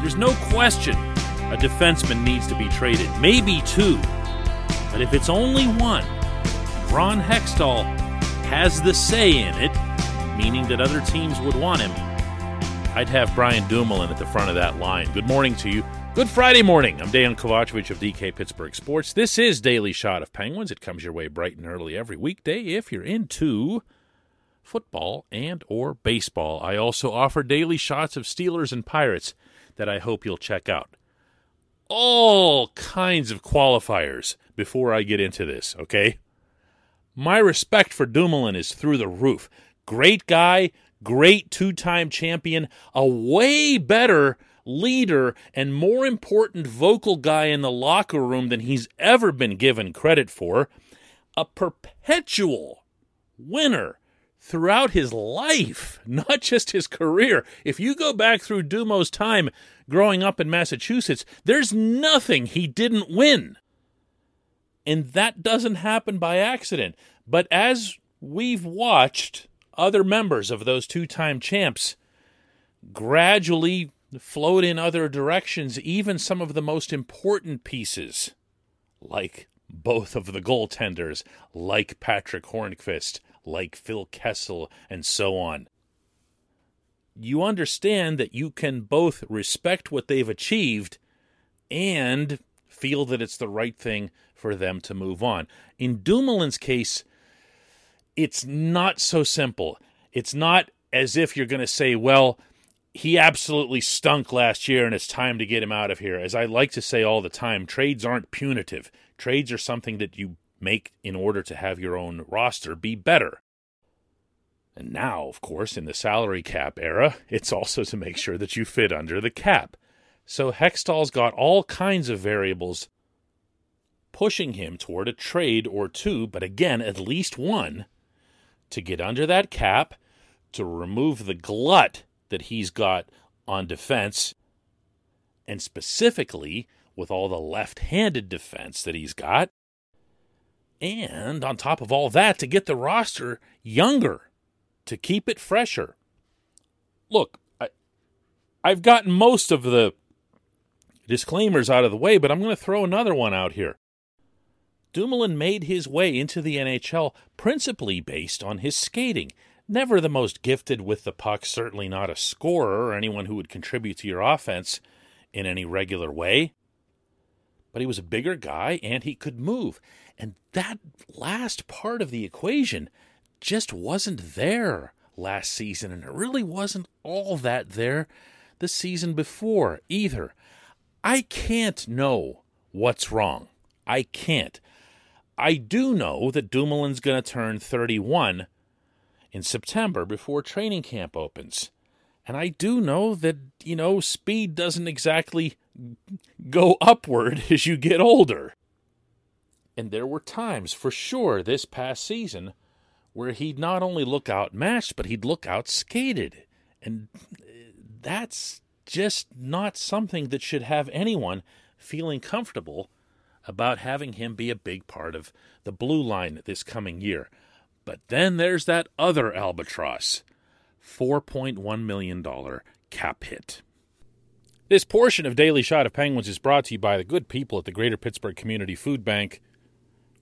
There's no question a defenseman needs to be traded, maybe two. But if it's only one, Ron Hextall has the say in it, meaning that other teams would want him. I'd have Brian Dumoulin at the front of that line. Good morning to you. Good Friday morning. I'm Dejan Kovacevic of DK Pittsburgh Sports. This is Daily Shot of Penguins. It comes your way bright and early every weekday if you're into football and or baseball. I also offer daily shots of Steelers and Pirates that I hope you'll check out. All kinds of qualifiers before I get into this, okay? My respect for Dumoulin is through the roof. Great guy, great two-time champion, a way better leader and more important vocal guy in the locker room than he's ever been given credit for, a perpetual winner throughout his life, not just his career. If you go back through Dumo's time growing up in Massachusetts, there's nothing he didn't win. And that doesn't happen by accident. But as we've watched other members of those two time champs gradually float in other directions, even some of the most important pieces, like both of the goaltenders, like Patrick Hornqvist, like Phil Kessel, and so on. You understand that you can both respect what they've achieved and feel that it's the right thing for them to move on. In Dumoulin's case, it's not so simple. It's not as if you're going to say, well, he absolutely stunk last year and it's time to get him out of here. As I like to say all the time, trades aren't punitive. Trades are something that you make in order to have your own roster be better. And now, of course, in the salary cap era, it's also to make sure that you fit under the cap. So Hextall's got all kinds of variables pushing him toward a trade or two, but again, at least one, to get under that cap, to remove the glut that he's got on defense, and specifically with all the left handed defense that he's got. And on top of all that, to get the roster younger, to keep it fresher. Look, I, I've gotten most of the disclaimers out of the way, but I'm going to throw another one out here. Dumoulin made his way into the NHL principally based on his skating. Never the most gifted with the puck, certainly not a scorer or anyone who would contribute to your offense in any regular way. But he was a bigger guy and he could move. And that last part of the equation just wasn't there last season, and it really wasn't all that there the season before either. I can't know what's wrong. I can't. I do know that Dumoulin's going to turn 31 in September before training camp opens. And I do know that, you know, speed doesn't exactly go upward as you get older. And there were times, for sure, this past season where he'd not only look outmatched, but he'd look outskated. And uh, that's just not something that should have anyone feeling comfortable about having him be a big part of the blue line this coming year. But then there's that other albatross $4.1 million cap hit. This portion of Daily Shot of Penguins is brought to you by the good people at the Greater Pittsburgh Community Food Bank,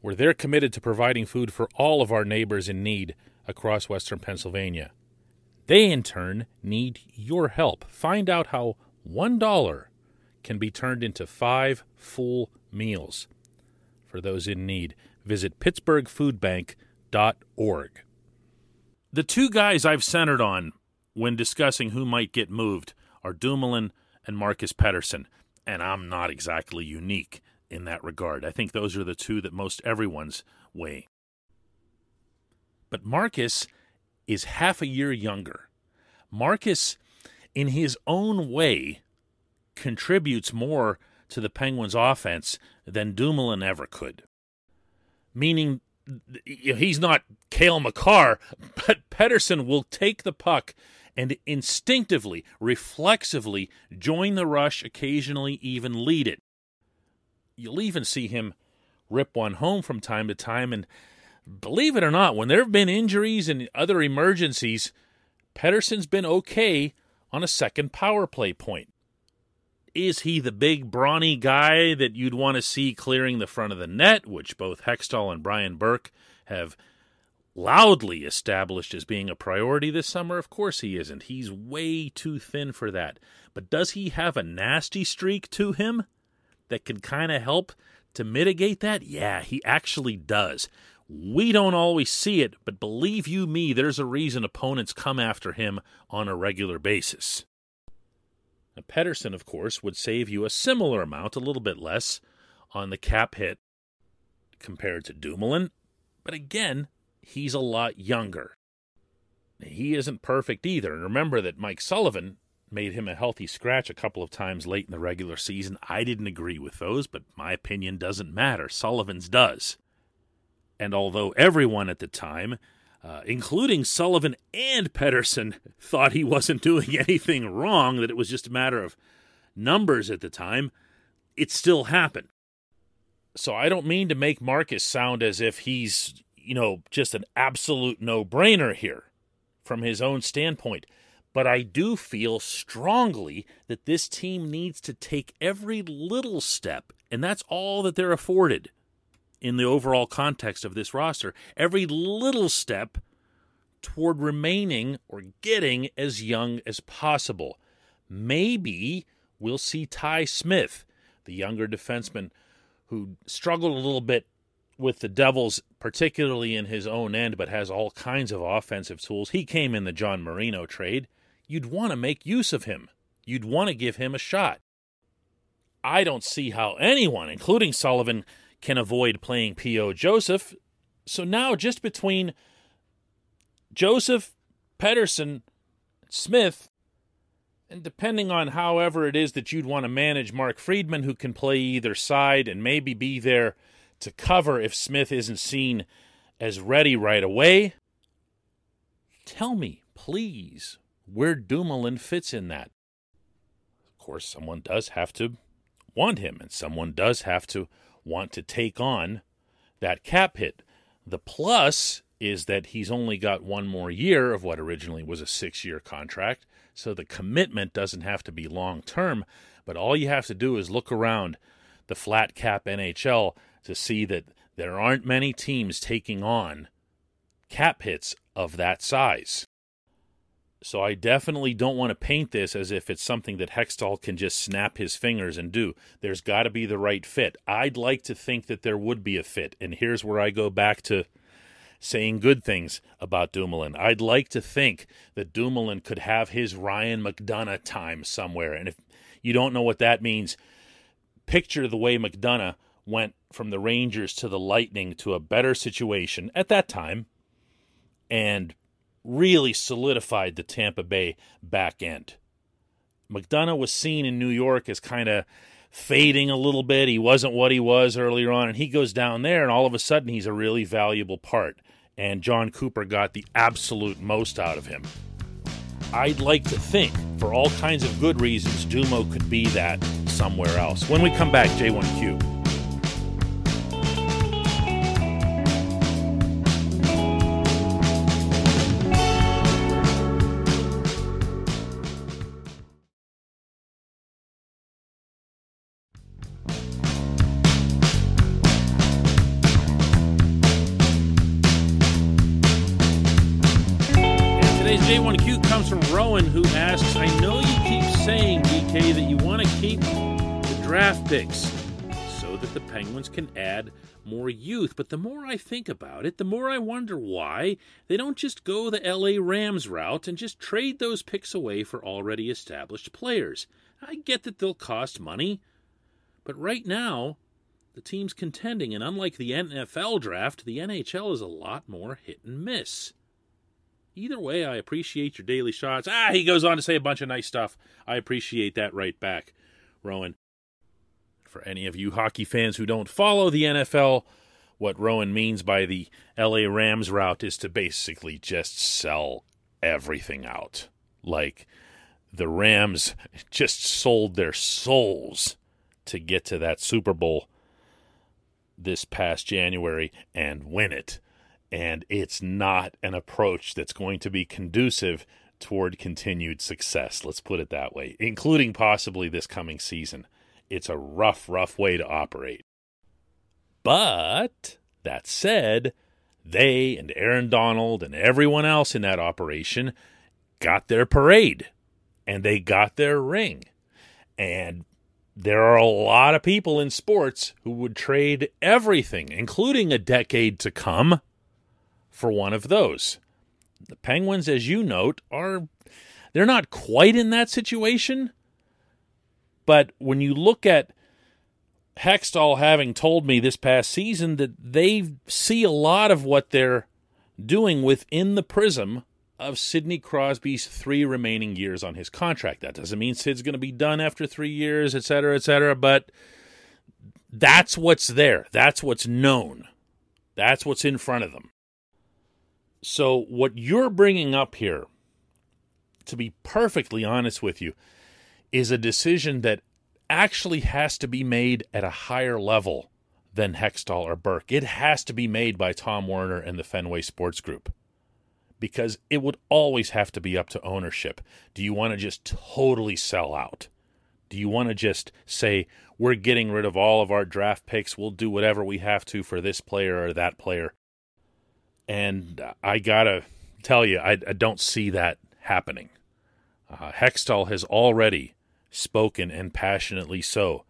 where they're committed to providing food for all of our neighbors in need across western Pennsylvania. They, in turn, need your help. Find out how $1 can be turned into five full meals for those in need. Visit pittsburghfoodbank.org. The two guys I've centered on when discussing who might get moved are Dumoulin and Marcus Pettersson, and I'm not exactly unique in that regard. I think those are the two that most everyone's weighing. But Marcus is half a year younger. Marcus, in his own way, contributes more to the Penguins' offense than Dumoulin ever could. Meaning, he's not Cale Makar, but Pettersson will take the puck and instinctively, reflexively join the rush, occasionally even lead it. You'll even see him rip one home from time to time. And believe it or not, when there have been injuries and other emergencies, Pettersson's been okay on a second power play point. Is he the big brawny guy that you'd want to see clearing the front of the net, which both Hextall and Brian Burke have loudly established as being a priority this summer? Of course he isn't. He's way too thin for that. But does he have a nasty streak to him that can kind of help to mitigate that? Yeah, he actually does. We don't always see it, but believe you me, there's a reason opponents come after him on a regular basis. Now, Pettersson, of course, would save you a similar amount, a little bit less, on the cap hit compared to Dumoulin. But again, he's a lot younger. He isn't perfect either. And remember that Mike Sullivan made him a healthy scratch a couple of times late in the regular season. I didn't agree with those, but my opinion doesn't matter. Sullivan's does. And although everyone at the time, uh, including Sullivan and Pettersson, thought he wasn't doing anything wrong, that it was just a matter of numbers at the time, it still happened. So I don't mean to make Marcus sound as if he's, you know, just an absolute no brainer here from his own standpoint. But I do feel strongly that this team needs to take every little step, and that's all that they're afforded in the overall context of this roster. Every little step toward remaining or getting as young as possible. Maybe we'll see Ty Smith, the younger defenseman who struggled a little bit with the Devils, particularly in his own end, but has all kinds of offensive tools. He came in the John Marino trade. You'd want to make use of him. You'd want to give him a shot. I don't see how anyone, including Sullivan, can avoid playing P.O. Joseph. So now, just between Joseph, Pettersson, Smith, and depending on however it is that you'd want to manage Mark Friedman, who can play either side and maybe be there to cover if Smith isn't seen as ready right away, tell me, please, where Dumoulin fits in that. Of course, someone does have to want him, and someone does have to want to take on that cap hit. The plus is that he's only got one more year of what originally was a six year contract, so the commitment doesn't have to be long term. But all you have to do is look around the flat cap NHL to see that there aren't many teams taking on cap hits of that size. So I definitely don't want to paint this as if it's something that Hextall can just snap his fingers and do. There's got to be the right fit. I'd like to think that there would be a fit. And here's where I go back to saying good things about Dumoulin. I'd like to think that Dumoulin could have his Ryan McDonagh time somewhere. And if you don't know what that means, picture the way McDonagh went from the Rangers to the Lightning to a better situation at that time and really solidified the Tampa Bay back end. McDonagh was seen in New York as kind of fading a little bit. He wasn't what he was earlier on, and he goes down there, and all of a sudden he's a really valuable part. And Jon Cooper got the absolute most out of him. I'd like to think, for all kinds of good reasons, Dumo could be that somewhere else. When we come back, J1Q. J1Q comes from Rowan, who asks I know you keep saying, DK, that you want to keep the draft picks so that the Penguins can add more youth. But the more I think about it, the more I wonder why they don't just go the LA Rams route and just trade those picks away for already established players. I get that they'll cost money, but right now, the team's contending, and unlike the NFL draft, the NHL is a lot more hit and miss. Either way, I appreciate your daily shots. Ah, he goes on to say a bunch of nice stuff. I appreciate that right back, Rowan. For any of you hockey fans who don't follow the NFL, what Rowan means by the LA Rams route is to basically just sell everything out. Like the Rams just sold their souls to get to that Super Bowl this past January and win it and it's not an approach that's going to be conducive toward continued success. Let's put it that way, including possibly this coming season. It's a rough, rough way to operate. But that said, they and Aaron Donald and everyone else in that operation got their parade and they got their ring. And there are a lot of people in sports who would trade everything, including a decade to come, for one of those. The Penguins, as you note, are they're not quite in that situation. But when you look at Hextall having told me this past season that they see a lot of what they're doing within the prism of Sidney Crosby's three remaining years on his contract. That doesn't mean Sid's going to be done after three years, et cetera, et cetera, but that's what's there. That's what's known. That's what's in front of them. So, what you're bringing up here, to be perfectly honest with you, is a decision that actually has to be made at a higher level than Hextall or Burke. It has to be made by Tom Werner and the Fenway Sports Group because it would always have to be up to ownership. Do you want to just totally sell out? Do you want to just say, we're getting rid of all of our draft picks, we'll do whatever we have to for this player or that player? And I got to tell you, I, I, don't see that happening. Uh, Hextall has already spoken, and passionately so,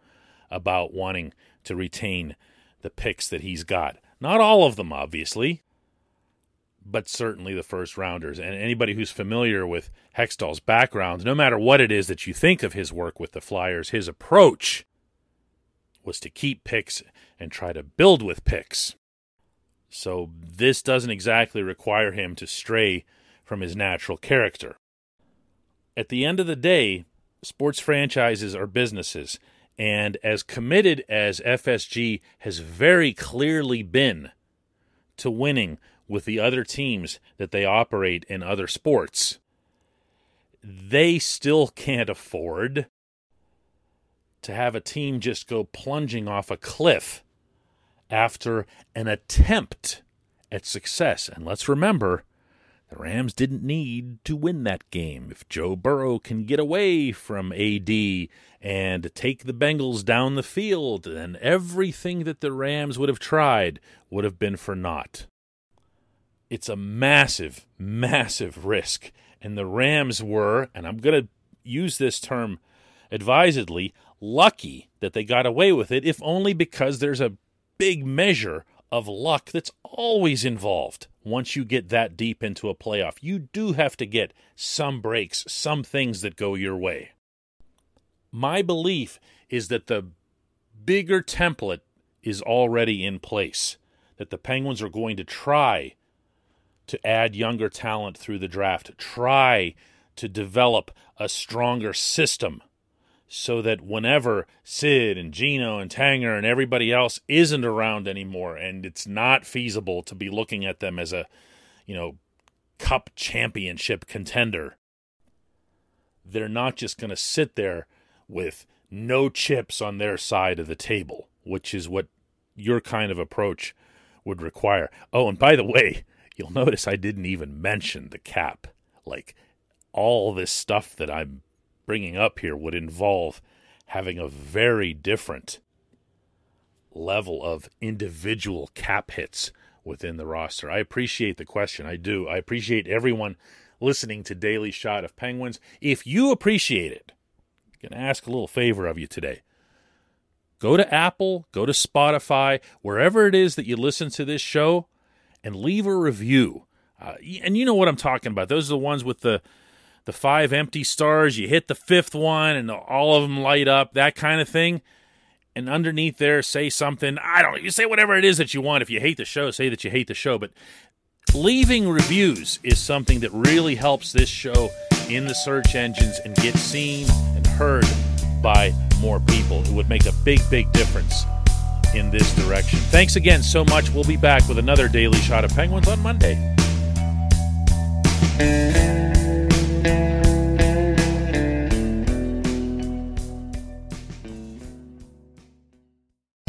about wanting to retain the picks that he's got. Not all of them, obviously but certainly the first rounders. And anybody who's familiar with Hextall's background, no matter what it is that you think of his work with the Flyers, his approach was to keep picks and try to build with picks. So this doesn't exactly require him to stray from his natural character. At the end of the day, sports franchises are businesses, and as committed as FSG has very clearly been to winning with the other teams that they operate in other sports, they still can't afford to have a team just go plunging off a cliff after an attempt at success. And let's remember, the Rams didn't need to win that game. If Joe Burrow can get away from AD and take the Bengals down the field, then everything that the Rams would have tried would have been for naught it's a massive, massive risk. And the Rams were, and I'm going to use this term advisedly, lucky that they got away with it, if only because there's a big measure of luck that's always involved once you get that deep into a playoff. You do have to get some breaks, some things that go your way. My belief is that the bigger template is already in place, that the Penguins are going to try to add younger talent through the draft. Try to develop a stronger system so that whenever Sid and Gino and Tanger and everybody else isn't around anymore and it's not feasible to be looking at them as a, you know, cup championship contender, they're not just going to sit there with no chips on their side of the table, which is what your kind of approach would require. Oh, and by the way, You'll notice I didn't even mention the cap. Like all this stuff that I'm bringing up here would involve having a very different level of individual cap hits within the roster. I appreciate the question. I do. I appreciate everyone listening to Daily Shot of Penguins. If you appreciate it, I'm going to ask a little favor of you today. Go to Apple, go to Spotify, wherever it is that you listen to this show, and leave a review. Uh, and you know what I'm talking about. Those are the ones with the the five empty stars. You hit the fifth one, and all of them light up. That kind of thing. And underneath there, say something. I don't. know. You say whatever it is that you want. If you hate the show, say that you hate the show. But leaving reviews is something that really helps this show in the search engines and get seen and heard by more people. It would make a big, big difference in this direction. Thanks again so much. We'll be back with another Daily Shot of Penguins on Monday.